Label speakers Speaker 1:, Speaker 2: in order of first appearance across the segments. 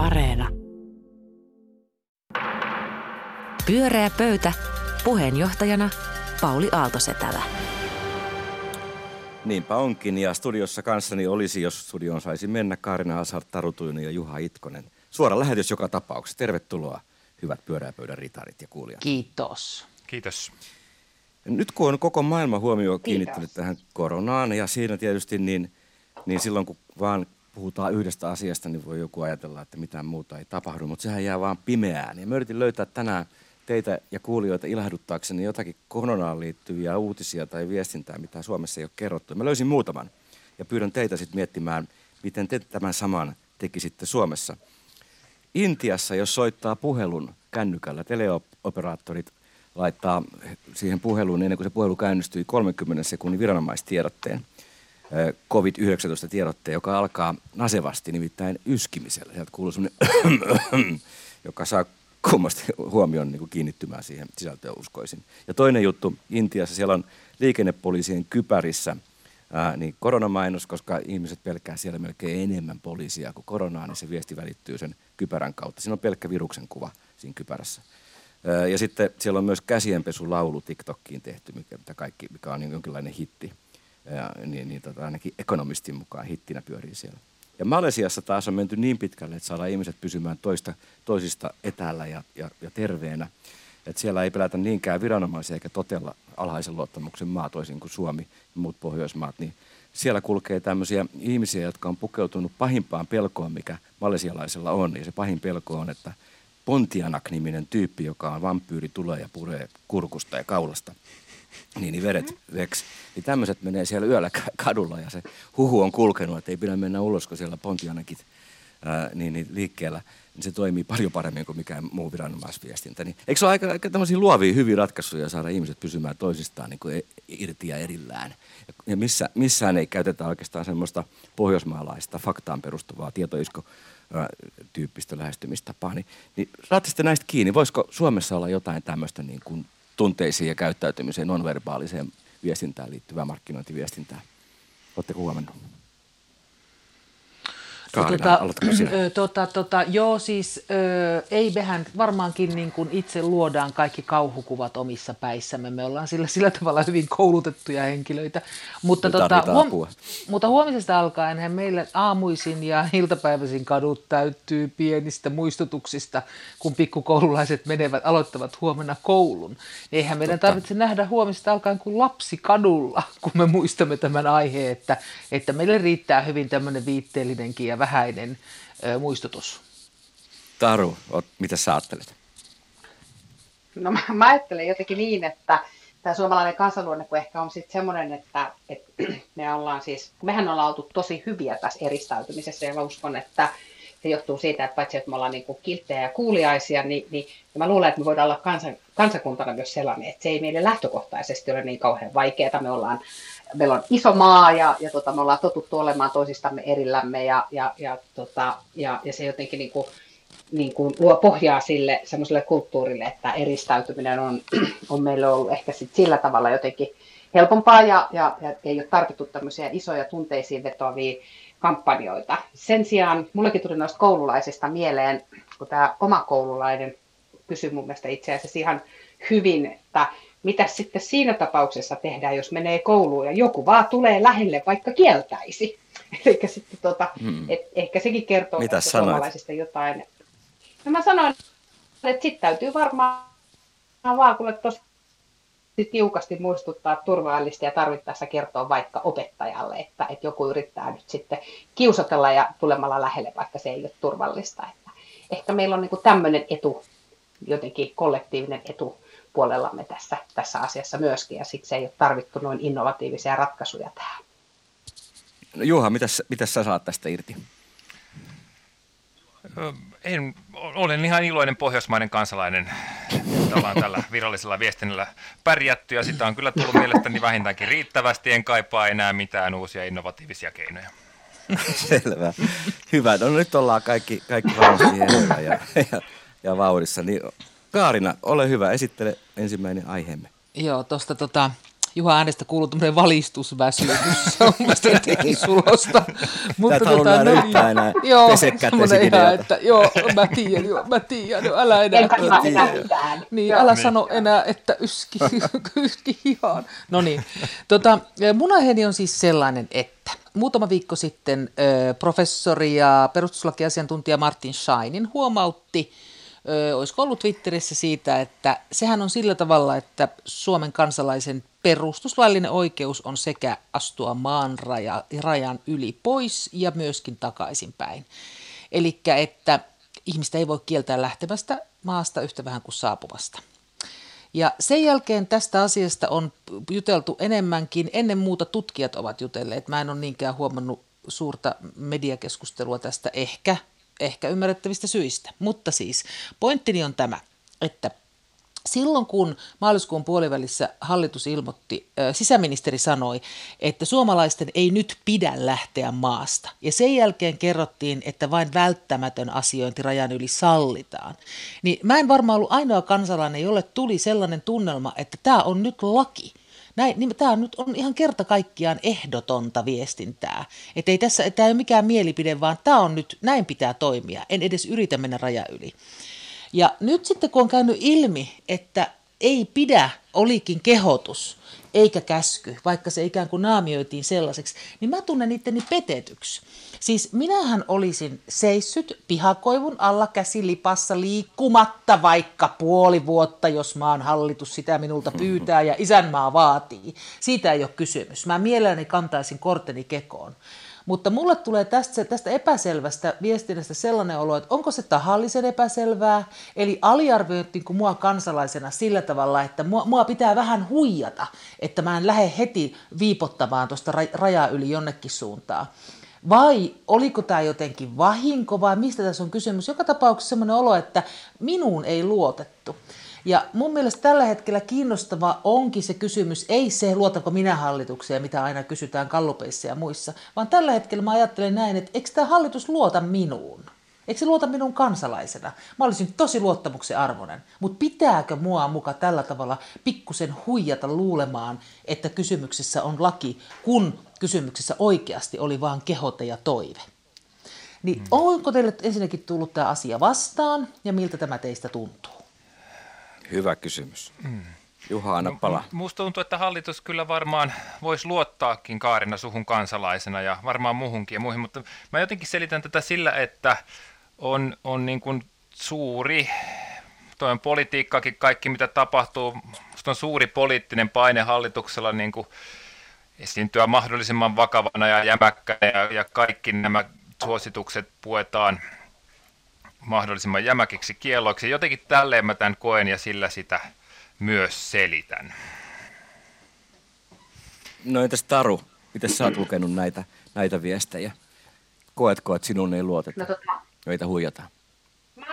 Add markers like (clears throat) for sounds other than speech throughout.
Speaker 1: Areena.
Speaker 2: Pyöreä pöytä. Puheenjohtajana Pauli Aaltosetälä.
Speaker 3: Niinpä onkin, ja studiossa kanssani olisi, jos studioon saisi mennä, Kaarina Hazard, Taru ja Juha Itkonen. Suora lähetys joka tapauksessa. Tervetuloa, hyvät pyöräpöydän ritarit ja kuulijat.
Speaker 4: Kiitos.
Speaker 5: Kiitos.
Speaker 3: Nyt kun on koko maailma huomio kiinnittynyt tähän koronaan, ja siinä tietysti niin, niin silloin kun vaan puhutaan yhdestä asiasta, niin voi joku ajatella, että mitään muuta ei tapahdu, mutta sehän jää vaan pimeään. Ja mä yritin löytää tänään teitä ja kuulijoita ilahduttaakseni jotakin koronaan liittyviä uutisia tai viestintää, mitä Suomessa ei ole kerrottu. Mä löysin muutaman ja pyydän teitä sitten miettimään, miten te tämän saman tekisitte Suomessa. Intiassa, jos soittaa puhelun kännykällä, teleoperaattorit laittaa siihen puheluun ennen kuin se puhelu käynnistyi 30 sekunnin viranomaistiedotteen, COVID-19-tiedotteen, joka alkaa nasevasti, nimittäin yskimisellä. Sieltä kuuluu semmoinen, (coughs) joka saa kummasti huomioon niin kuin kiinnittymään siihen sisältöön uskoisin. Ja toinen juttu, Intiassa siellä on liikennepoliisien kypärissä ää, niin koronamainos, koska ihmiset pelkää siellä melkein enemmän poliisia kuin koronaa, niin se viesti välittyy sen kypärän kautta. Siinä on pelkkä viruksen kuva siinä kypärässä. Ää, ja sitten siellä on myös käsienpesulaulu TikTokkiin tehty, mikä, mikä on niin jonkinlainen hitti. Ja, niin, niin tota, ainakin ekonomistin mukaan hittinä pyörii siellä. Ja Malesiassa taas on menty niin pitkälle, että saadaan ihmiset pysymään toista, toisista etäällä ja, ja, ja terveenä. Että siellä ei pelätä niinkään viranomaisia eikä totella alhaisen luottamuksen maa toisin kuin Suomi ja muut Pohjoismaat. Niin siellä kulkee tämmöisiä ihmisiä, jotka on pukeutunut pahimpaan pelkoon, mikä malesialaisella on. Ja se pahin pelko on, että Pontianak-niminen tyyppi, joka on vampyyri, tulee ja puree kurkusta ja kaulasta niin, niin veret veks. Niin tämmöiset menee siellä yöllä kadulla ja se huhu on kulkenut, että ei pidä mennä ulos, kun siellä pontianakit ää, niin, niin liikkeellä. Niin se toimii paljon paremmin kuin mikään muu viranomaisviestintä. Niin, eikö se ole aika, aika tämmöisiä luovia, hyviä ratkaisuja saada ihmiset pysymään toisistaan niin kuin e, irti ja erillään? Ja missä, missään ei käytetä oikeastaan semmoista pohjoismaalaista faktaan perustuvaa tietoisko tyyppistä lähestymistapaa. Niin, niin saatte näistä kiinni. Voisiko Suomessa olla jotain tämmöistä niin kuin tunteisiin ja käyttäytymiseen, nonverbaaliseen viestintään liittyvää markkinointiviestintää. Oletteko huomannut? Kaarina,
Speaker 4: tota, tota, tota, joo, siis ö, ei mehän varmaankin niin kuin itse luodaan kaikki kauhukuvat omissa päissämme. Me ollaan sillä, sillä tavalla hyvin koulutettuja henkilöitä. Mutta, tota, huom, mutta huomisesta alkaen meillä aamuisin ja iltapäiväisin kadut täyttyy pienistä muistutuksista, kun pikkukoululaiset menevät, aloittavat huomenna koulun. Eihän meidän Totta. tarvitse nähdä huomisesta alkaen kuin lapsi kadulla, kun me muistamme tämän aiheen, että, että meille riittää hyvin tämmöinen viitteellinenkin ja vähäinen muistutus.
Speaker 3: Taru, mitä sä ajattelet?
Speaker 6: No mä, mä ajattelen jotenkin niin, että tämä suomalainen kansanluonne kun ehkä on sitten semmoinen, että, että (clears throat) me ollaan siis, mehän ollaan oltu tosi hyviä tässä eristäytymisessä ja mä uskon, että se johtuu siitä, että paitsi että me ollaan niin kilttejä ja kuuliaisia, niin, niin ja mä luulen, että me voidaan olla kansan, kansakuntana myös sellainen, että se ei meille lähtökohtaisesti ole niin kauhean vaikeaa. Me ollaan meillä on iso maa ja, ja tota, me ollaan totuttu olemaan toisistamme erillämme ja, ja, ja, tota, ja, ja se jotenkin niin kuin, niin kuin luo pohjaa sille semmoiselle kulttuurille, että eristäytyminen on, (clears throat) on meille ollut ehkä sit sillä tavalla jotenkin helpompaa ja, ja, ja ei ole tarvittu tämmöisiä isoja tunteisiin vetoavia kampanjoita. Sen sijaan mullekin tuli noista koululaisista mieleen, kun tämä oma koululainen kysyi mun mielestä itse asiassa ihan hyvin, että mitä sitten siinä tapauksessa tehdään, jos menee kouluun ja joku vaan tulee lähelle, vaikka kieltäisi. (laughs) Eli sitten tota, hmm. et ehkä sekin kertoo
Speaker 3: Mitä suomalaisista
Speaker 6: jotain. No mä sanoin, että sitten täytyy varmaan vaan kuule tosi tiukasti muistuttaa turvallista ja tarvittaessa kertoa vaikka opettajalle, että, että joku yrittää nyt sitten kiusatella ja tulemalla lähelle, vaikka se ei ole turvallista. Että ehkä meillä on niin tämmöinen etu, jotenkin kollektiivinen etu puolellamme tässä, tässä asiassa myöskin, ja siksi ei ole tarvittu noin innovatiivisia ratkaisuja tähän.
Speaker 3: No Juha, mitä, mitä sä saat tästä irti?
Speaker 5: En, olen ihan iloinen pohjoismainen kansalainen, että ollaan tällä virallisella viestinnällä pärjätty ja sitä on kyllä tullut mielestäni vähintäänkin riittävästi. En kaipaa enää mitään uusia innovatiivisia keinoja.
Speaker 3: Selvä. Hyvä. No nyt ollaan kaikki, kaikki varmasti ja, ja, ja, ja vauhdissa. Niin Kaarina, ole hyvä, esittele ensimmäinen aiheemme.
Speaker 4: Joo, tuosta tota, Juha äänestä kuuluu tämmöinen valistusväsymys. (laughs) Se on mielestäni jotenkin sulosta.
Speaker 3: Mutta tota, no, niin, enää joo, ihan,
Speaker 4: että joo, mä tiedän, joo, mä tiedän, no, älä enää.
Speaker 6: Enkä mä mitään.
Speaker 4: Niin, älä niin. sano enää, että yski, (laughs) yski ihan. No niin, tota, mun aiheeni on siis sellainen, että muutama viikko sitten professori ja perustuslakiasiantuntija Martin Scheinin huomautti, olisiko ollut Twitterissä siitä, että sehän on sillä tavalla, että Suomen kansalaisen perustuslaillinen oikeus on sekä astua maan raja, rajan yli pois ja myöskin takaisinpäin. Eli että ihmistä ei voi kieltää lähtemästä maasta yhtä vähän kuin saapuvasta. Ja sen jälkeen tästä asiasta on juteltu enemmänkin, ennen muuta tutkijat ovat jutelleet. Mä en ole niinkään huomannut suurta mediakeskustelua tästä ehkä, ehkä ymmärrettävistä syistä. Mutta siis pointtini on tämä, että Silloin kun maaliskuun puolivälissä hallitus ilmoitti, sisäministeri sanoi, että suomalaisten ei nyt pidä lähteä maasta. Ja sen jälkeen kerrottiin, että vain välttämätön asiointi rajan yli sallitaan. Niin mä en varmaan ollut ainoa kansalainen, jolle tuli sellainen tunnelma, että tämä on nyt laki. Näin, niin tämä nyt on ihan kerta kaikkiaan ehdotonta viestintää. Että ei tässä, tämä ei ole mikään mielipide, vaan tämä on nyt, näin pitää toimia. En edes yritä mennä raja yli. Ja nyt sitten kun on käynyt ilmi, että ei pidä, olikin kehotus eikä käsky, vaikka se ikään kuin naamioitiin sellaiseksi, niin mä tunnen itteni petetyksi. Siis minähän olisin seissyt pihakoivun alla käsilipassa liikkumatta vaikka puoli vuotta, jos maan hallitus sitä minulta pyytää ja isänmaa vaatii. Siitä ei ole kysymys. Mä mielelläni kantaisin korteni kekoon. Mutta mulle tulee tästä, tästä epäselvästä viestinnästä sellainen olo, että onko se tahallisen epäselvää, eli aliarvioitiin kuin mua kansalaisena sillä tavalla, että mua, mua pitää vähän huijata, että mä en lähde heti viipottamaan tuosta rajaa yli jonnekin suuntaan. Vai oliko tämä jotenkin vahinko vai mistä tässä on kysymys? Joka tapauksessa sellainen olo, että minuun ei luotettu. Ja mun mielestä tällä hetkellä kiinnostava onkin se kysymys, ei se luotako minä hallitukseen, mitä aina kysytään kallupeissa ja muissa, vaan tällä hetkellä mä ajattelen näin, että eikö tämä hallitus luota minuun? Eikö se luota minun kansalaisena? Mä olisin tosi luottamuksen arvoinen, mutta pitääkö mua muka tällä tavalla pikkusen huijata luulemaan, että kysymyksessä on laki, kun kysymyksessä oikeasti oli vain kehote ja toive? Niin hmm. onko teille ensinnäkin tullut tämä asia vastaan ja miltä tämä teistä tuntuu?
Speaker 3: Hyvä kysymys. Mm. Juha, anna no, pala.
Speaker 5: Musta tuntuu, että hallitus kyllä varmaan voisi luottaakin Kaarina suhun kansalaisena ja varmaan muuhunkin ja muihin, mutta mä jotenkin selitän tätä sillä, että on, on niin kuin suuri, toi on politiikkaakin kaikki mitä tapahtuu, musta on suuri poliittinen paine hallituksella niin kuin esiintyä mahdollisimman vakavana ja jämäkkänä ja, ja kaikki nämä suositukset puetaan mahdollisimman jämäkiksi kielloiksi. Jotenkin tälleen mä tämän koen ja sillä sitä myös selitän.
Speaker 3: No entäs Taru, miten sä oot lukenut näitä, näitä viestejä? Koetko, että sinun ei luoteta? No, tota, Meitä huijataan.
Speaker 6: Mä,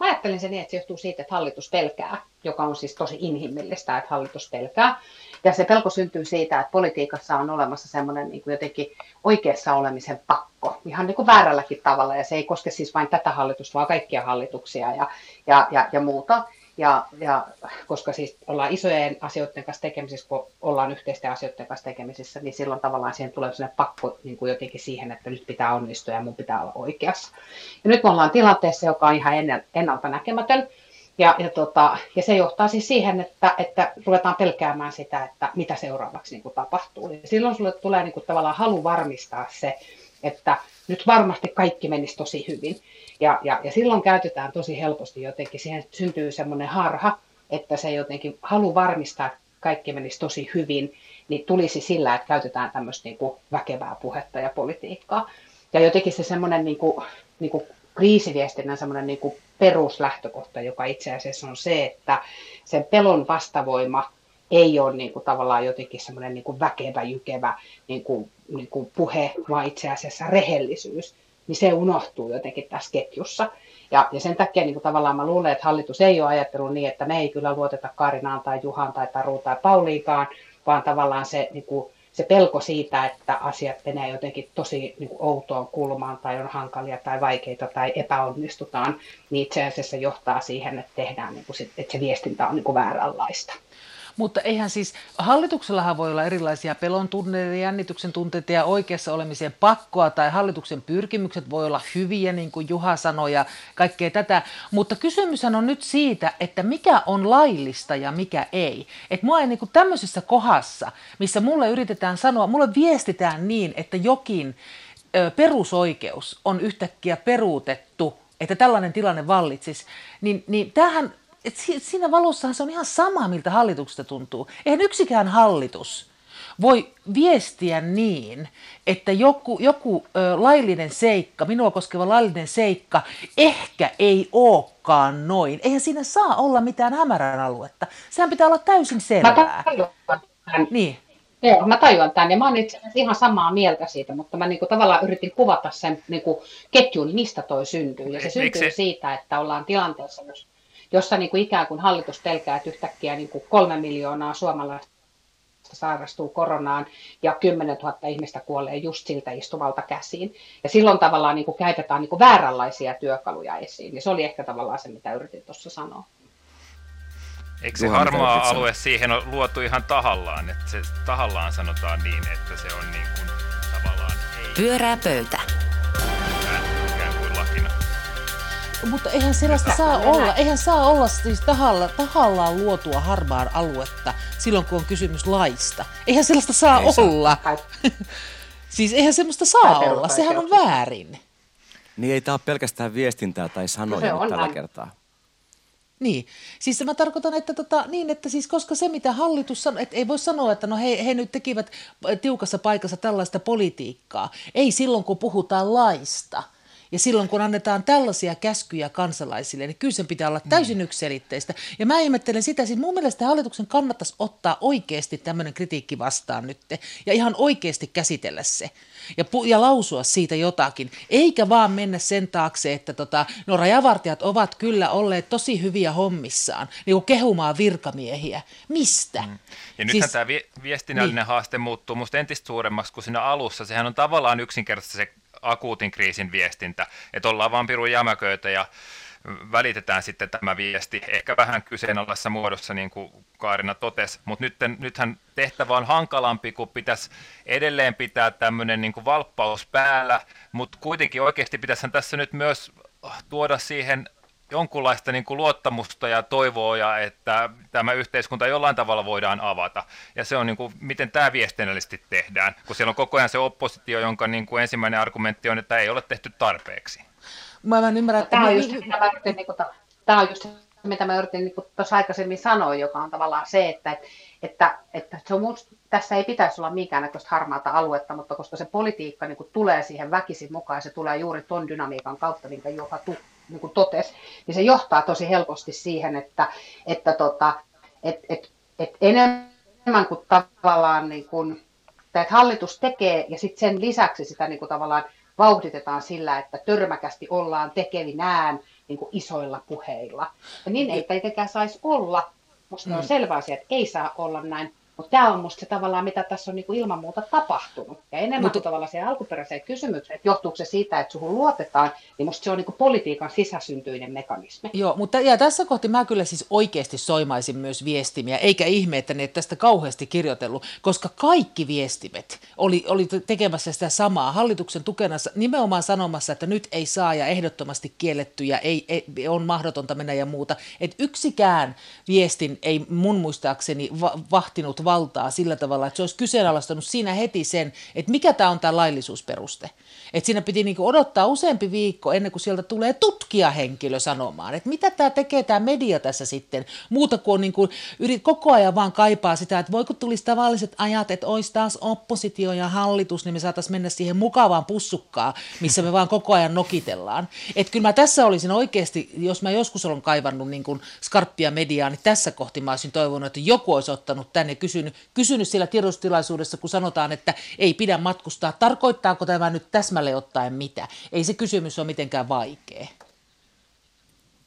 Speaker 6: mä ajattelin se niin, että se johtuu siitä, että hallitus pelkää, joka on siis tosi inhimillistä, että hallitus pelkää. Ja se pelko syntyy siitä, että politiikassa on olemassa semmoinen niin jotenkin oikeassa olemisen pakko, ihan niin kuin väärälläkin tavalla, ja se ei koske siis vain tätä hallitusta, vaan kaikkia hallituksia ja, ja, ja, ja muuta. Ja, ja koska siis ollaan isojen asioiden kanssa tekemisissä, kun ollaan yhteisten asioiden kanssa tekemisissä, niin silloin tavallaan siihen tulee sellainen pakko niin kuin jotenkin siihen, että nyt pitää onnistua ja mun pitää olla oikeassa. Ja nyt me ollaan tilanteessa, joka on ihan ennalta näkemätön, ja, ja, tota, ja se johtaa siis siihen, että, että ruvetaan pelkäämään sitä, että mitä seuraavaksi niin kuin tapahtuu. Ja silloin sulle tulee niin kuin tavallaan halu varmistaa se, että nyt varmasti kaikki menisi tosi hyvin. Ja, ja, ja silloin käytetään tosi helposti jotenkin, siihen syntyy semmoinen harha, että se jotenkin halu varmistaa, että kaikki menisi tosi hyvin, niin tulisi sillä, että käytetään tämmöistä niin kuin väkevää puhetta ja politiikkaa. Ja jotenkin se semmoinen niin kuin, niin kuin kriisiviestinnän semmoinen niin kuin peruslähtökohta, joka itse asiassa on se, että sen pelon vastavoima ei ole niin kuin tavallaan jotenkin semmoinen niin kuin väkevä, jykevä niin kuin, niin kuin puhe, vaan itse asiassa rehellisyys, niin se unohtuu jotenkin tässä ketjussa. Ja, ja sen takia niin kuin tavallaan mä luulen, että hallitus ei ole ajatellut niin, että me ei kyllä luoteta Karinaan tai Juhan tai Taruun tai Pauliikaan, vaan tavallaan se niin kuin, se pelko siitä, että asiat menee jotenkin tosi niin kuin outoon kulmaan tai on hankalia tai vaikeita tai epäonnistutaan, niin itse asiassa johtaa siihen, että tehdään niin kuin sit, että se viestintä on niin kuin vääränlaista.
Speaker 4: Mutta eihän siis, hallituksellahan voi olla erilaisia pelon tunteita, jännityksen tunteita ja oikeassa olemisen pakkoa tai hallituksen pyrkimykset voi olla hyviä, niin kuin Juha sanoi ja kaikkea tätä. Mutta kysymys on nyt siitä, että mikä on laillista ja mikä ei. Että mua ei niin kuin tämmöisessä kohdassa, missä mulle yritetään sanoa, mulle viestitään niin, että jokin ö, perusoikeus on yhtäkkiä peruutettu, että tällainen tilanne vallitsisi, niin, niin tämähän et siinä valossahan se on ihan sama, miltä hallituksesta tuntuu. Eihän yksikään hallitus voi viestiä niin, että joku, joku ö, laillinen seikka, minua koskeva laillinen seikka, ehkä ei olekaan noin. Eihän siinä saa olla mitään hämärän aluetta. Sehän pitää olla täysin selvää.
Speaker 6: Mä niin. Joo, mä tajuan tämän ja mä oon itse ihan samaa mieltä siitä, mutta mä niinku tavallaan yritin kuvata sen niinku ketjun, mistä toi syntyy. Ja se syntyy siitä, että ollaan tilanteessa, jos jossa niin kuin ikään kuin hallitus pelkää, että yhtäkkiä niin kuin kolme miljoonaa suomalaista sairastuu koronaan ja 10 000 ihmistä kuolee just siltä istuvalta käsiin. Ja silloin tavallaan niin kuin käytetään niin kuin vääränlaisia työkaluja esiin. Ja se oli ehkä tavallaan se, mitä yritin tuossa sanoa.
Speaker 5: Eikö se harmaa alue siihen on luotu ihan tahallaan, että se tahallaan sanotaan niin, että se on niin kuin tavallaan
Speaker 2: ei... Pyörää pöytä.
Speaker 4: Mutta eihän sellaista saa olla, eihän saa olla siis tahalla, tahallaan luotua harmaan aluetta silloin, kun on kysymys laista. Eihän sellaista saa Ei olla. Saa. (laughs) siis eihän sellaista saa olla, sehän on väärin.
Speaker 3: Niin ei tämä ole pelkästään viestintää tai sanoja no tällä kertaa.
Speaker 4: Niin, siis mä tarkoitan, että tota, niin, että siis koska se mitä hallitus sanoo, että ei voi sanoa, että no he, he nyt tekivät tiukassa paikassa tällaista politiikkaa. Ei silloin, kun puhutaan laista – ja silloin kun annetaan tällaisia käskyjä kansalaisille, niin kyllä sen pitää olla täysin mm. yksiselitteistä. Ja mä ihmettelen sitä, siis mun mielestä hallituksen kannattaisi ottaa oikeasti tämmöinen kritiikki vastaan nyt ja ihan oikeasti käsitellä se ja, pu- ja lausua siitä jotakin, eikä vaan mennä sen taakse, että tota, no rajavartijat ovat kyllä olleet tosi hyviä hommissaan, niin kuin kehumaan virkamiehiä. Mistä? Mm.
Speaker 5: Ja nythän siis, tämä vi- viestinnällinen niin. haaste muuttuu musta entistä suuremmaksi kuin siinä alussa. Sehän on tavallaan yksinkertaisesti se akuutin kriisin viestintä, että ollaan vaan pirun jämäköitä ja välitetään sitten tämä viesti, ehkä vähän kyseenalaisessa muodossa, niin kuin Kaarina totesi, mutta nyt, nythän tehtävä on hankalampi, kun pitäisi edelleen pitää tämmöinen niin valppaus päällä, mutta kuitenkin oikeasti pitäisi tässä nyt myös tuoda siihen jonkunlaista niin kuin luottamusta ja toivoa, ja että tämä yhteiskunta jollain tavalla voidaan avata. Ja se on, niin kuin, miten tämä viestinnällisesti tehdään, kun siellä on koko ajan se oppositio, jonka niin kuin ensimmäinen argumentti on, että ei ole tehty tarpeeksi.
Speaker 4: Mä en ymmärrä, että...
Speaker 6: Tämä on just, mitä mä yritin, niin kuin, tämä on just mitä mä yritin niin kuin tuossa aikaisemmin sanoa, joka on tavallaan se, että, että, että se on musta, tässä ei pitäisi olla minkäännäköistä harmaata aluetta, mutta koska se politiikka niin kuin tulee siihen väkisin mukaan, se tulee juuri ton dynamiikan kautta, minkä joka tu, niin kuin totesi, niin se johtaa tosi helposti siihen, että, että, tota, et, et, et enemmän kuin tavallaan niin kuin, että hallitus tekee ja sitten sen lisäksi sitä niin kuin tavallaan vauhditetaan sillä, että törmäkästi ollaan tekevinään niin kuin isoilla puheilla. Ja niin ei tietenkään saisi olla. Minusta mm. on selvä asia, että ei saa olla näin, mutta tämä on musta se tavallaan, mitä tässä on niinku ilman muuta tapahtunut. Ja enemmän Mutta... kuin tavallaan se alkuperäiseen kysymykseen, että johtuuko se siitä, että suhun luotetaan, niin musta se on niinku politiikan sisäsyntyinen mekanismi.
Speaker 4: Joo, mutta ja tässä kohti mä kyllä siis oikeasti soimaisin myös viestimiä, eikä ihme, että ne tästä kauheasti kirjoitellut, koska kaikki viestimet oli, oli tekemässä sitä samaa hallituksen tukena nimenomaan sanomassa, että nyt ei saa ja ehdottomasti kielletty ja ei, ei, on mahdotonta mennä ja muuta. Että yksikään viestin ei mun muistaakseni va- vahtinut valtaa sillä tavalla, että se olisi kyseenalaistanut siinä heti sen, että mikä tämä on tämä laillisuusperuste. Että siinä piti niinku odottaa useampi viikko ennen kuin sieltä tulee tutkijahenkilö sanomaan, että mitä tämä tekee tämä media tässä sitten. Muuta kuin niinku, yrit, koko ajan vaan kaipaa sitä, että voiko tulisi tavalliset ajat, että olisi taas oppositio ja hallitus, niin me saataisiin mennä siihen mukavaan pussukkaan, missä me vaan koko ajan nokitellaan. Että kyllä mä tässä olisin oikeasti, jos mä joskus olen kaivannut niin kuin skarppia mediaa, niin tässä kohti mä olisin toivonut, että joku olisi ottanut tänne kysynyt, kysynyt siellä tiedostilaisuudessa, kun sanotaan, että ei pidä matkustaa. Tarkoittaako tämä nyt täsmälleen ottaen mitä? Ei se kysymys ole mitenkään vaikea.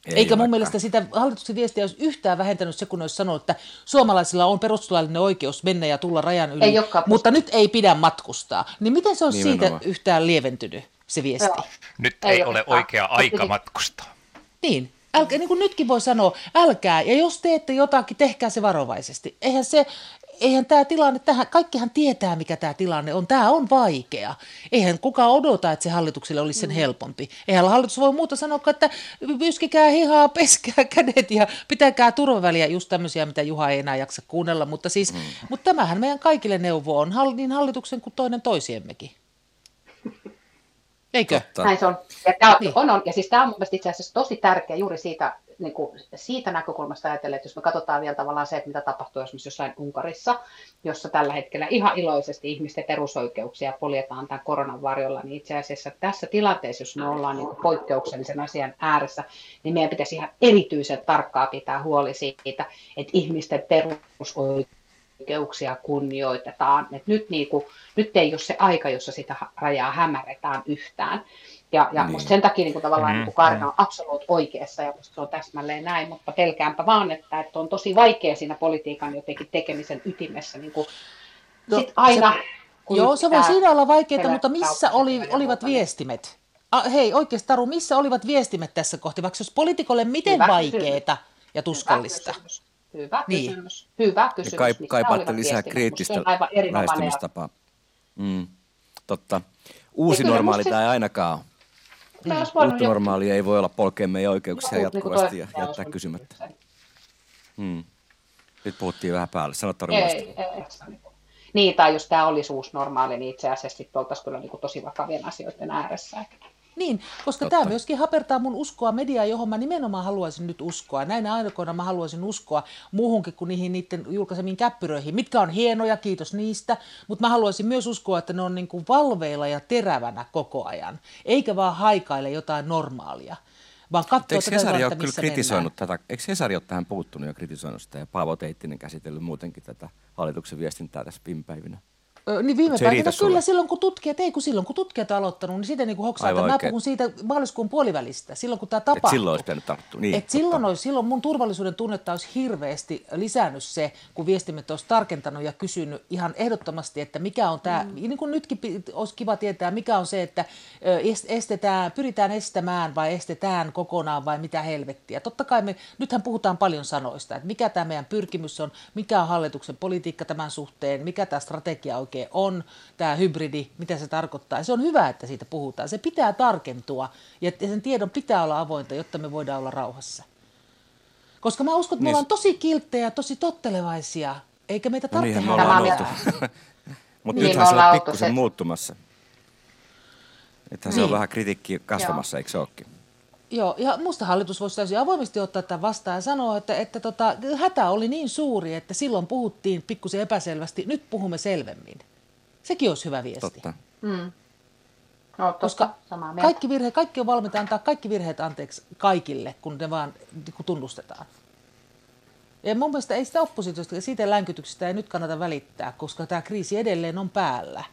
Speaker 4: Ei Eikä mun mielestä sitä hallituksen viestiä olisi yhtään vähentänyt se, kun olisi sanonut, että suomalaisilla on perustuslaillinen oikeus mennä ja tulla rajan yli, mutta nyt ei pidä matkustaa. Niin miten se on siitä yhtään lieventynyt, se viesti? Joo.
Speaker 5: Nyt ei, ei ole oikea aika matkustaa.
Speaker 4: Niin, Älkää, niin kuin nytkin voi sanoa, älkää, ja jos teette jotakin, tehkää se varovaisesti. Eihän se, eihän tämä tilanne, tähän, kaikkihan tietää, mikä tämä tilanne on. Tämä on vaikea. Eihän kukaan odota, että se hallitukselle olisi sen helpompi. Eihän hallitus voi muuta sanoa, että yskikää hihaa, (laughs) peskää kädet ja pitäkää turvaväliä, just tämmöisiä, mitä Juha ei enää jaksa kuunnella. Mutta, siis, mm. mutta tämähän meidän kaikille neuvo on, niin hallituksen kuin toinen toisiemmekin. Eikö?
Speaker 6: Totta. Näin se on. Ja, tämä niin. on, on. ja siis tämä on mielestäni itse asiassa tosi tärkeä juuri siitä, niin kuin siitä näkökulmasta ajatellen, että jos me katsotaan vielä tavallaan se, että mitä tapahtuu esimerkiksi jossain Unkarissa, jossa tällä hetkellä ihan iloisesti ihmisten perusoikeuksia poljetaan tämän koronan varjolla, niin itse asiassa tässä tilanteessa, jos me ollaan niin poikkeuksellisen asian ääressä, niin meidän pitäisi ihan erityisen tarkkaa pitää huoli siitä, että ihmisten perusoikeuksia oikeuksia kunnioitetaan. Et nyt, niin kuin, nyt ei ole se aika, jossa sitä rajaa hämärretään yhtään. Ja, ja niin. sen takia niin kuin, tavallaan mm, niin Kaarina on absoluut oikeassa ja se on täsmälleen näin, mutta pelkäänpä vaan, että, että on tosi vaikea siinä politiikan jotenkin tekemisen ytimessä niin kuin, no, sit aina... Se,
Speaker 4: joo, se voi siinä olla vaikeaa, mutta missä oli, olivat niin- viestimet? Ah, hei, oikeasti Taru, missä olivat viestimet tässä kohti, vaikka jos poliitikolle miten vaikeaa ja tuskallista?
Speaker 6: Hyvä niin. kysymys. Hyvä kysymys. Ja
Speaker 3: kai, kaipaatte lisää kriittistä lähestymistapaa. Mm, totta. Uusi normaali tämä ei ainakaan ole. Mm. Uutta normaalia ei voi olla polkea meidän oikeuksia no, jatkuvasti niin ja jättää kysymättä. Hmm. Nyt puhuttiin vähän päälle. Sano Taru ei, ei, ei,
Speaker 6: Niin, tai jos tämä olisi uusi normaali, niin itse asiassa sitten oltaisiin kyllä niin kuin tosi vakavien asioiden ääressä.
Speaker 4: Niin, koska Totta. tämä myöskin hapertaa mun uskoa mediaa, johon mä nimenomaan haluaisin nyt uskoa. Näinä aikoina mä haluaisin uskoa muuhunkin kuin niihin niiden julkaisemiin käppyröihin, mitkä on hienoja, kiitos niistä, mutta mä haluaisin myös uskoa, että ne on niin kuin valveilla ja terävänä koko ajan, eikä vaan haikaile jotain normaalia vaan katsoa
Speaker 3: Eikö Hesari ole kyllä kritisoinut mennään. tätä, eikö Hesari ole tähän puuttunut ja kritisoinut sitä ja Paavo Teittinen käsitellyt muutenkin tätä hallituksen viestintää tässä viime päivinä?
Speaker 4: Niin viime päivänä kyllä silloin kun tutkijat, ei kun silloin kun tutkijat on aloittanut, niin sitä niin kuin hoksaa, että mä puhun siitä maaliskuun puolivälistä, silloin kun tämä tapahtuu. Et
Speaker 3: silloin olisi pitänyt tarttua. Niin,
Speaker 4: Et silloin, olisi, silloin mun turvallisuuden tunnetta olisi hirveästi lisännyt se, kun viestimet olisi tarkentanut ja kysynyt ihan ehdottomasti, että mikä on tämä, mm. niin kuin nytkin olisi kiva tietää, mikä on se, että estetään, pyritään estämään vai estetään kokonaan vai mitä helvettiä. Totta kai me, nythän puhutaan paljon sanoista, että mikä tämä meidän pyrkimys on, mikä on hallituksen politiikka tämän suhteen, mikä tämä strategia oikein oikein on, tämä hybridi, mitä se tarkoittaa. Se on hyvä, että siitä puhutaan. Se pitää tarkentua ja sen tiedon pitää olla avointa, jotta me voidaan olla rauhassa. Koska mä uskon, että me niin. ollaan tosi kilttejä, tosi tottelevaisia, eikä meitä
Speaker 3: no tarvitse no oltu. (laughs) Mutta niin nythän se on pikkusen se... muuttumassa. Että niin. se on vähän kritiikki kasvamassa, Joo. eikö se olekin?
Speaker 4: Joo, ja musta hallitus voisi täysin avoimesti ottaa tämän vastaan ja sanoa, että, että tota, hätä oli niin suuri, että silloin puhuttiin pikkusen epäselvästi, nyt puhumme selvemmin. Sekin olisi hyvä viesti.
Speaker 3: Totta.
Speaker 6: Mm. No, totta.
Speaker 4: Koska kaikki, virhe, kaikki on valmiita antaa kaikki virheet anteeksi kaikille, kun ne vaan kun tunnustetaan. Ja mun mielestä ei sitä oppositiosta ja siitä länkytyksestä ei nyt kannata välittää, koska tämä kriisi edelleen on päällä.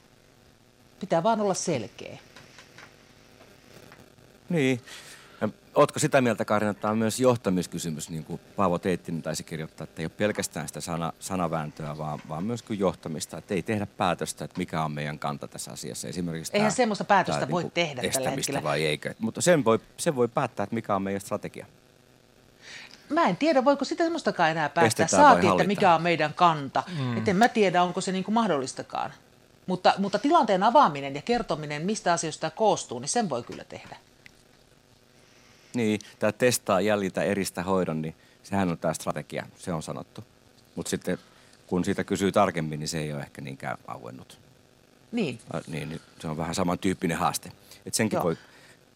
Speaker 4: Pitää vaan olla selkeä.
Speaker 3: Niin. Oletko sitä mieltä, Karin, että tämä on myös johtamiskysymys, niin kuin Paavo Teittinen taisi kirjoittaa, että ei ole pelkästään sitä sana, sanavääntöä, vaan, vaan myös kuin johtamista, että ei tehdä päätöstä, että mikä on meidän kanta tässä asiassa. Esimerkiksi
Speaker 4: Eihän tämä, semmoista päätöstä tämä, voi niin tehdä tällä hetkellä.
Speaker 3: vai eikö, mutta sen voi, sen voi päättää, että mikä on meidän strategia.
Speaker 4: Mä en tiedä, voiko sitä semmoistakaan enää päättää. Saatiin, että mikä on meidän kanta. Mm. Et en mä tiedä, onko se niin kuin mahdollistakaan. Mutta, mutta tilanteen avaaminen ja kertominen, mistä asioista koostuu, niin sen voi kyllä tehdä.
Speaker 3: Niin, tämä testaa, jäljitä, eristä, hoidon, niin sehän on tämä strategia, se on sanottu. Mutta sitten kun siitä kysyy tarkemmin, niin se ei ole ehkä niinkään auennut.
Speaker 4: Niin.
Speaker 3: Äh, niin, niin se on vähän samantyyppinen haaste. Et senkin Joo. voi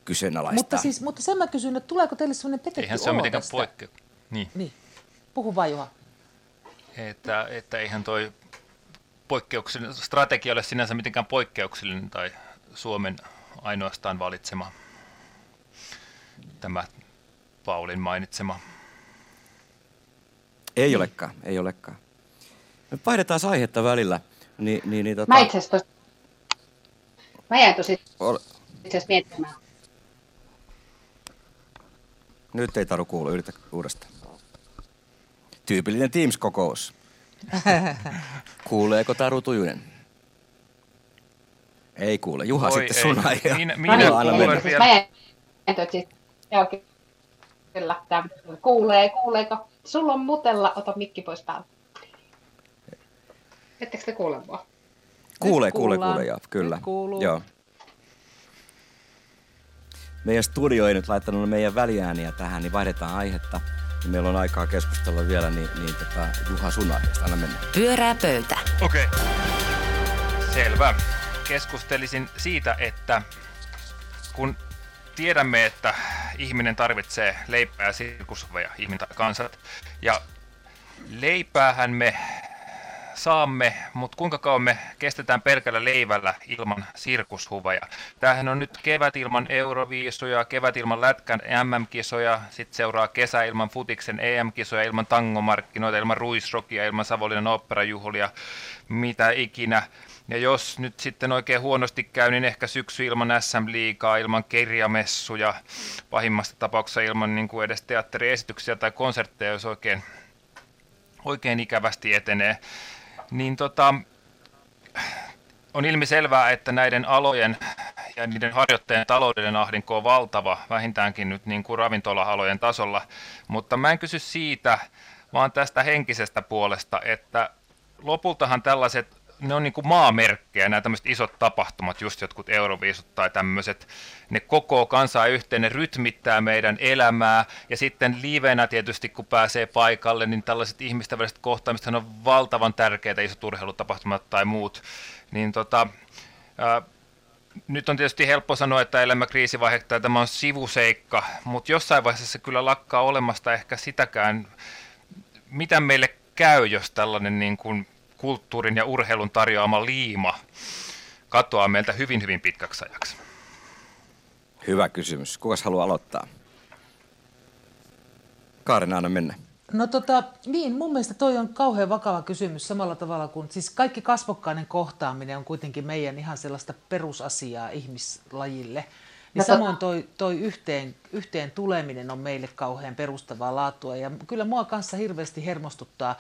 Speaker 3: kyseenalaistaa.
Speaker 4: Mutta, siis, mutta sen mä kysyn, että tuleeko teille sellainen petetty
Speaker 5: Eihän se ole mitenkään poikkeu. Niin.
Speaker 4: niin. Puhu vaan Juha.
Speaker 5: Että, että eihän toi poikkeuksellinen, strategia ole sinänsä mitenkään poikkeuksellinen tai Suomen ainoastaan valitsema tämä Paulin mainitsema.
Speaker 3: Ei olekaan, ei olekaan. Me vaihdetaan aihetta välillä. Niin, niin, niin, tota...
Speaker 6: Mä itse asiassa Mä jäin tosi Ol... itse miettimään.
Speaker 3: Nyt ei taru kuulu, yritä uudestaan. Tyypillinen Teams-kokous. (laughs) Kuuleeko Taru Tujunen? Ei kuule. Juha Oi, sitten sun
Speaker 5: aihe. Minä, minä kuulen vielä. Mä jäin,
Speaker 6: jälkeen. Kyllä, tämä kuulee, kuuleeko? Sulla on mutella, ota mikki pois päältä. Ettekö te kuule mua?
Speaker 3: Kuulee, kuulee, kuulee, joo, kyllä.
Speaker 4: Nyt kuuluu.
Speaker 3: Joo. Meidän studio ei nyt laittanut meidän väliääniä tähän, niin vaihdetaan aihetta. Niin meillä on aikaa keskustella vielä, niin, niin tota, Juha sun aiheesta, anna mennä.
Speaker 2: Pyörää pöytä.
Speaker 5: Okei. Okay. Selvä. Keskustelisin siitä, että kun tiedämme, että ihminen tarvitsee leipää ja sirkushuveja, ihminen kansat, ja leipäähän me saamme, mutta kuinka kauan me kestetään pelkällä leivällä ilman sirkushuveja. Tämähän on nyt kevät ilman Euroviisuja, kevät ilman Lätkän MM-kisoja, sitten seuraa kesä ilman Futiksen EM-kisoja, ilman tangomarkkinoita, ilman ruisrokia, ilman Savonlinnan oopperajuhlia, mitä ikinä. Ja jos nyt sitten oikein huonosti käy, niin ehkä syksy ilman SM-liigaa, ilman kirjamessuja, pahimmassa tapauksessa ilman niin kuin edes teatteriesityksiä tai konsertteja, jos oikein, oikein ikävästi etenee. Niin tota, on ilmiselvää, että näiden alojen ja niiden harjoittajien taloudellinen ahdinko on valtava, vähintäänkin nyt niin kuin ravintola-alojen tasolla. Mutta mä en kysy siitä, vaan tästä henkisestä puolesta, että lopultahan tällaiset ne on niin kuin maamerkkejä, nämä tämmöiset isot tapahtumat, just jotkut euroviisut tai tämmöiset, ne koko kansaa yhteen, ne rytmittää meidän elämää, ja sitten livenä tietysti, kun pääsee paikalle, niin tällaiset ihmisten väliset kohtaamiset on valtavan tärkeitä, isot urheilutapahtumat tai muut, niin tota, ää, nyt on tietysti helppo sanoa, että elämä kriisivaihe tai tämä on sivuseikka, mutta jossain vaiheessa se kyllä lakkaa olemasta ehkä sitäkään, mitä meille käy, jos tällainen niin kuin kulttuurin ja urheilun tarjoama liima katoaa meiltä hyvin, hyvin pitkäksi ajaksi?
Speaker 3: Hyvä kysymys. Kukas haluaa aloittaa? Kaarina, anna mennä.
Speaker 4: No tota, niin, mun mielestä toi on kauhean vakava kysymys samalla tavalla kuin, siis kaikki kasvokkainen kohtaaminen on kuitenkin meidän ihan sellaista perusasiaa ihmislajille. Niin samoin toi, toi yhteen, yhteen tuleminen on meille kauhean perustavaa laatua ja kyllä mua kanssa hirveästi hermostuttaa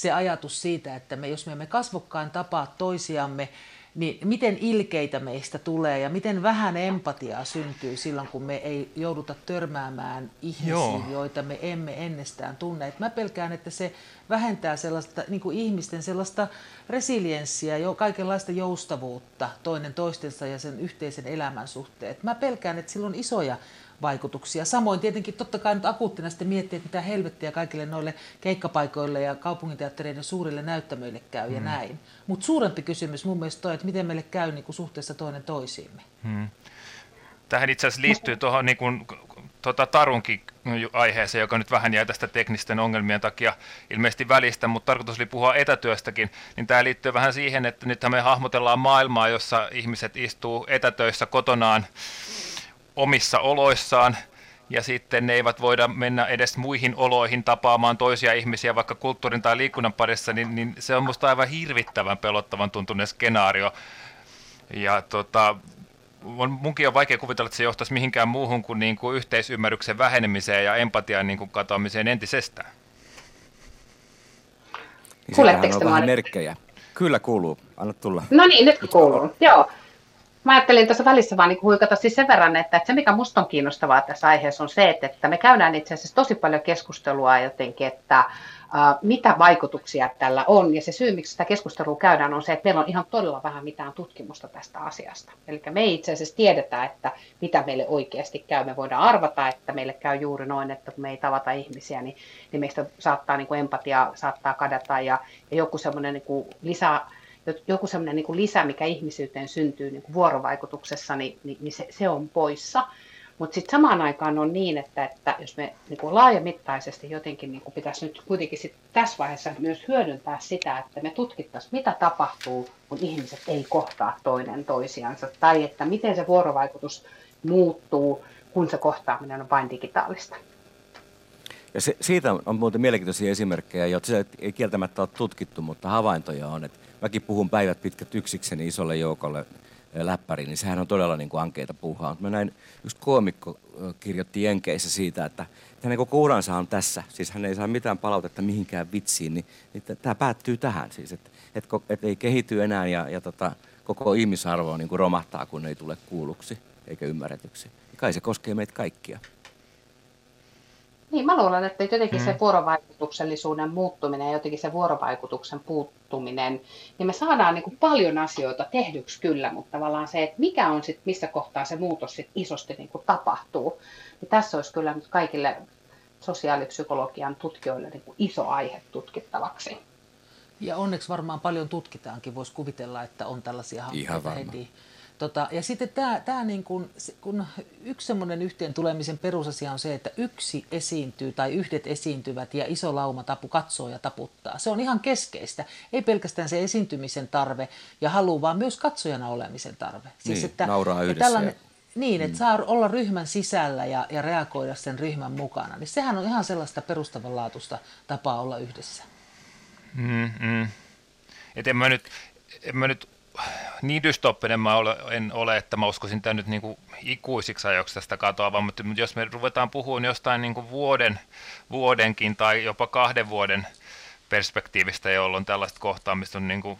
Speaker 4: se ajatus siitä, että me, jos me emme kasvokkaan tapaa toisiamme, niin miten ilkeitä meistä tulee ja miten vähän empatiaa syntyy silloin, kun me ei jouduta törmäämään ihmisiin, Joo. joita me emme ennestään tunne. Et mä pelkään, että se vähentää sellaista niin kuin ihmisten sellaista resilienssiä, jo kaikenlaista joustavuutta toinen toistensa ja sen yhteisen elämän suhteen. Et mä pelkään, että sillä on isoja vaikutuksia. Samoin tietenkin totta kai nyt akuuttina sitten miettiä, että mitä helvettiä kaikille noille keikkapaikoille ja kaupunginteattereiden suurille näyttämöille käy mm. ja näin. Mutta suurempi kysymys mun mielestä on, että miten meille käy niin kuin suhteessa toinen toisiimme. Mm.
Speaker 5: Tähän itse asiassa liittyy tuohon niin kuin, tota Tarunkin aiheeseen, joka nyt vähän jäi tästä teknisten ongelmien takia ilmeisesti välistä, mutta tarkoitus oli puhua etätyöstäkin, niin tämä liittyy vähän siihen, että nyt me hahmotellaan maailmaa, jossa ihmiset istuu etätöissä kotonaan omissa oloissaan, ja sitten ne eivät voida mennä edes muihin oloihin tapaamaan toisia ihmisiä vaikka kulttuurin tai liikunnan parissa, niin, niin se on musta aivan hirvittävän pelottavan tuntunen skenaario. Ja tota, on, munkin on vaikea kuvitella, että se johtaisi mihinkään muuhun kuin, niin kuin yhteisymmärryksen vähenemiseen ja empatian niin kuin katoamiseen entisestään.
Speaker 3: Niin Kuuletteko te vähän merkkejä? Kyllä kuuluu. Anna tulla.
Speaker 6: No niin, nyt kuuluu. Joo. Mä ajattelin tuossa välissä vaan niin huikata siis sen verran, että, että se mikä musta on kiinnostavaa tässä aiheessa on se, että, että me käydään itse asiassa tosi paljon keskustelua jotenkin, että mitä vaikutuksia tällä on. Ja se syy, miksi sitä keskustelua käydään, on se, että meillä on ihan todella vähän mitään tutkimusta tästä asiasta. Eli me ei itse asiassa tiedetä, että mitä meille oikeasti käy. Me voidaan arvata, että meille käy juuri noin, että kun me ei tavata ihmisiä, niin, niin meistä saattaa niin kuin empatia saattaa kadata ja, ja joku semmoinen niin lisää joku semmoinen niin lisä, mikä ihmisyyteen syntyy niin kuin vuorovaikutuksessa, niin, niin, niin se, se on poissa. Mutta sitten samaan aikaan on niin, että, että jos me niin kuin laajamittaisesti jotenkin niin kuin pitäisi nyt kuitenkin sit tässä vaiheessa myös hyödyntää sitä, että me tutkittaisiin, mitä tapahtuu, kun ihmiset ei kohtaa toinen toisiansa, tai että miten se vuorovaikutus muuttuu, kun se kohtaaminen on vain digitaalista.
Speaker 3: Ja se, siitä on muuten mielenkiintoisia esimerkkejä, joita ei kieltämättä ole tutkittu, mutta havaintoja on, että mäkin puhun päivät pitkät yksikseni isolle joukolle läppäriin, niin sehän on todella niin kuin ankeita puhaa. Mä näin, just koomikko kirjoitti Jenkeissä siitä, että hänen koko uransa on tässä. Siis hän ei saa mitään palautetta mihinkään vitsiin, niin, niin tämä päättyy tähän. Siis, että et, et ei kehity enää ja, ja tota, koko ihmisarvo niin kuin romahtaa, kun ei tule kuulluksi eikä ymmärretyksi. Kai se koskee meitä kaikkia.
Speaker 6: Niin, mä luulen, että jotenkin mm. se vuorovaikutuksellisuuden muuttuminen ja jotenkin se vuorovaikutuksen puuttuminen, niin me saadaan niin kuin paljon asioita tehdyksi kyllä, mutta tavallaan se, että mikä on sitten, missä kohtaa se muutos sit isosti niin kuin tapahtuu, niin tässä olisi kyllä nyt kaikille sosiaalipsykologian tutkijoille niin kuin iso aihe tutkittavaksi.
Speaker 4: Ja onneksi varmaan paljon tutkitaankin, voisi kuvitella, että on tällaisia hankkeita heti. Tota, ja sitten tämä, tämä niin kun, kun yksi semmoinen yhteen tulemisen perusasia on se, että yksi esiintyy tai yhdet esiintyvät ja iso lauma tapu katsoo ja taputtaa. Se on ihan keskeistä. Ei pelkästään se esiintymisen tarve ja halu, vaan myös katsojana olemisen tarve.
Speaker 3: Siis, niin, että, nauraa yhdessä. Tällainen, ja...
Speaker 4: Niin, että mm. saa olla ryhmän sisällä ja, ja reagoida sen ryhmän mukana. Niin sehän on ihan sellaista perustavanlaatuista tapaa olla yhdessä.
Speaker 5: Mm, mm. Et en mä nyt, en mä nyt niin dystoppinen mä en ole, että mä uskoisin tämän nyt niin kuin ikuisiksi ajoiksi tästä katoa, mutta jos me ruvetaan puhumaan jostain niin kuin vuoden, vuodenkin tai jopa kahden vuoden perspektiivistä, jolloin tällaista kohtaamista on niin kuin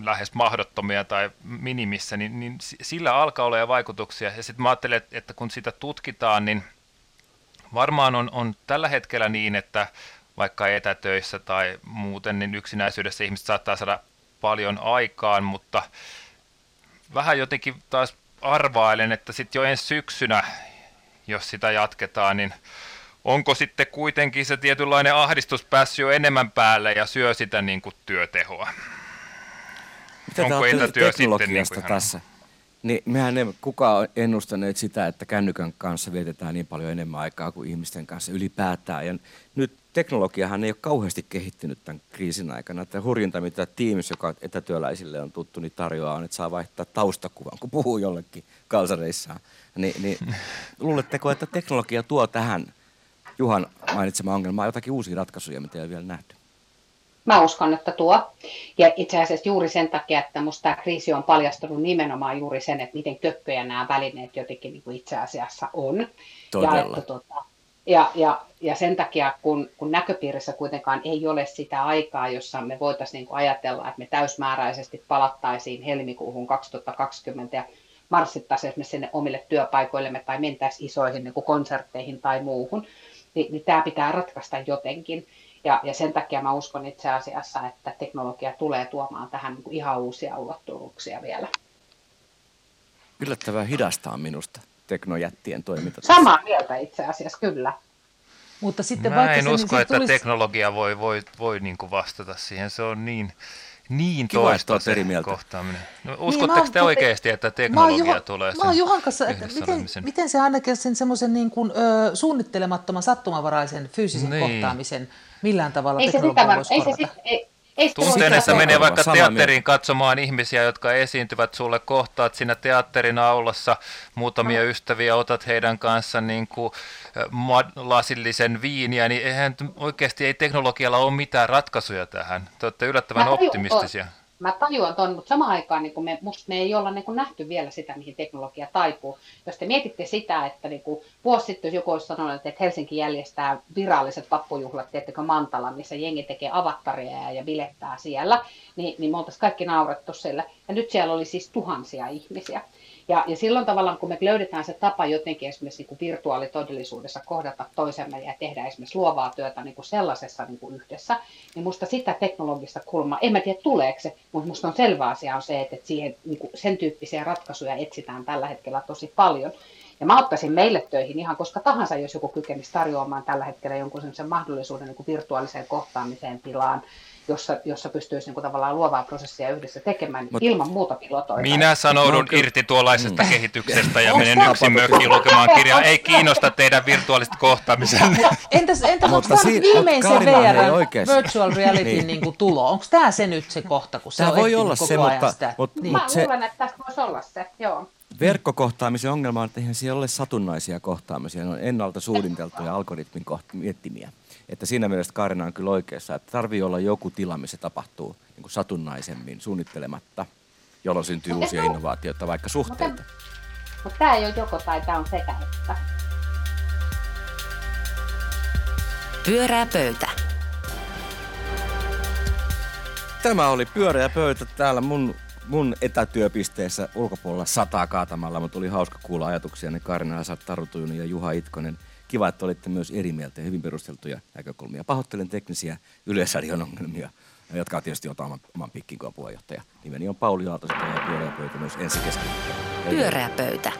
Speaker 5: lähes mahdottomia tai minimissä, niin, niin sillä alkaa olla vaikutuksia. Ja sitten mä ajattelen, että kun sitä tutkitaan, niin varmaan on, on tällä hetkellä niin, että vaikka etätöissä tai muuten, niin yksinäisyydessä ihmiset saattaa saada paljon aikaan, mutta vähän jotenkin taas arvailen, että sitten jo ensi syksynä, jos sitä jatketaan, niin onko sitten kuitenkin se tietynlainen ahdistus päässyt jo enemmän päälle ja syö sitä niin kuin työtehoa?
Speaker 3: Mitä onko etätyö sitten niin kuin tässä? Niin mehän ei kukaan ennustaneet sitä, että kännykän kanssa vietetään niin paljon enemmän aikaa kuin ihmisten kanssa ylipäätään. Ja nyt teknologiahan ei ole kauheasti kehittynyt tämän kriisin aikana. Että hurjinta, mitä Teams, joka etätyöläisille on tuttu, niin tarjoaa on, että saa vaihtaa taustakuvan, kun puhuu jollekin kalsareissaan. Ni, niin (laughs) luuletteko, että teknologia tuo tähän Juhan mainitsema ongelmaan jotakin uusia ratkaisuja, mitä ei ole vielä nähty?
Speaker 6: Mä uskon, että tuo. Ja itse asiassa juuri sen takia, että minusta tämä kriisi on paljastanut nimenomaan juuri sen, että miten köppöjä nämä välineet jotenkin niin kuin itse asiassa on.
Speaker 3: Todella.
Speaker 6: Ja, että, tuota, ja, ja, ja sen takia, kun, kun näköpiirissä kuitenkaan ei ole sitä aikaa, jossa me voitaisiin niin ajatella, että me täysmääräisesti palattaisiin helmikuuhun 2020 ja marssittaisiin esimerkiksi sinne omille työpaikoillemme tai mentäisiin isoihin niin kuin konsertteihin tai muuhun, niin, niin tämä pitää ratkaista jotenkin. Ja, ja sen takia mä uskon itse asiassa, että teknologia tulee tuomaan tähän niin kuin ihan uusia ulottuvuuksia vielä.
Speaker 3: Yllättävän hidastaa minusta teknojättien toiminta.
Speaker 6: Samaa mieltä itse asiassa, kyllä.
Speaker 5: Mutta sitten Mä en usko, että tulisi... teknologia voi, voi, voi niin kuin vastata siihen. Se on niin, niin Kiva, toista se eri mieltä. kohtaaminen. No, niin, uskotteko niin, te oikeasti, että teknologia Juha, tulee
Speaker 4: sen Mä Juhan kanssa, että miten, miten se ainakin sen semmoisen niin kuin, ö, suunnittelemattoman, sattumavaraisen fyysisen niin. kohtaamisen millään tavalla ei teknologia se voisi korvata? Ei se, ei,
Speaker 5: Tunteen, että menee vaikka teatteriin katsomaan ihmisiä, jotka esiintyvät sulle, kohtaat siinä teatterin aulassa muutamia no. ystäviä, otat heidän kanssa niin kuin lasillisen viiniä, niin eihän oikeasti ei teknologialla ole mitään ratkaisuja tähän. Te olette yllättävän optimistisia. On
Speaker 6: mä tajuan ton, mutta samaan aikaan niin me, musta me ei olla niin kuin nähty vielä sitä, mihin teknologia taipuu. Jos te mietitte sitä, että niin kuin vuosi sitten joku olisi sanonut, että Helsinki järjestää viralliset vappujuhlat, tiettekö Mantala, missä jengi tekee avattaria ja bilettää siellä, niin, niin me oltaisiin kaikki naurettu sille. Ja nyt siellä oli siis tuhansia ihmisiä. Ja, ja silloin tavallaan, kun me löydetään se tapa jotenkin esimerkiksi niin kuin virtuaalitodellisuudessa kohdata toisemme ja tehdä esimerkiksi luovaa työtä niin kuin sellaisessa niin kuin yhdessä, niin musta sitä teknologista kulmaa, en mä tiedä tuleeko se, mutta musta on selvä asia on se, että siihen, niin kuin sen tyyppisiä ratkaisuja etsitään tällä hetkellä tosi paljon. Ja mä ottaisin meille töihin ihan koska tahansa, jos joku kykenisi tarjoamaan tällä hetkellä jonkun sen mahdollisuuden niin kuin virtuaaliseen kohtaamiseen tilaan, jossa, jossa pystyisi niin kuin tavallaan luovaa prosessia yhdessä tekemään, Mut ilman muuta pilotoida.
Speaker 5: Minä sanoudun no, irti tuollaisesta mm. kehityksestä ja menen yksin mökkiin lukemaan kirjaa. Ei kiinnosta teidän virtuaaliset kohtaamisen.
Speaker 4: Entäs, entäs onko tämä viimein se VR, virtual reality niin. niin kuin tulo? Onko tämä se nyt se kohta, kun se tämä
Speaker 3: on voi olla koko se, mutta,
Speaker 6: sitä? Mutta, niin. Mä se... luulen, että tästä voisi olla se, joo.
Speaker 3: Verkkokohtaamisen ongelma on, että eihän siellä ole satunnaisia kohtaamisia, ne on ennalta suunniteltuja algoritmin koht- miettimiä. Että siinä mielessä Kaarina on kyllä oikeassa, että tarvii olla joku tila, missä tapahtuu niin kuin satunnaisemmin, suunnittelematta, jolloin syntyy mutta uusia innovaatioita, vaikka suhteita.
Speaker 6: Mutta, tämä ei ole joko tai tämä on sekä että.
Speaker 2: Pyörää pöytä.
Speaker 3: Tämä oli pyöreä pöytä täällä mun, mun etätyöpisteessä ulkopuolella sataa kaatamalla, mutta tuli hauska kuulla ajatuksia ne Karina Taru ja Juha Itkonen – kiva, että olitte myös eri mieltä ja hyvin perusteltuja näkökulmia. Pahoittelen teknisiä yleisradion ongelmia, jotka tietysti ottaa oman, oman pikkinkoa puheenjohtaja. Nimeni on Pauli Aalto, ja pyöreä pöytä myös ensi keskiviikkona.
Speaker 2: Pyöreä pöytä.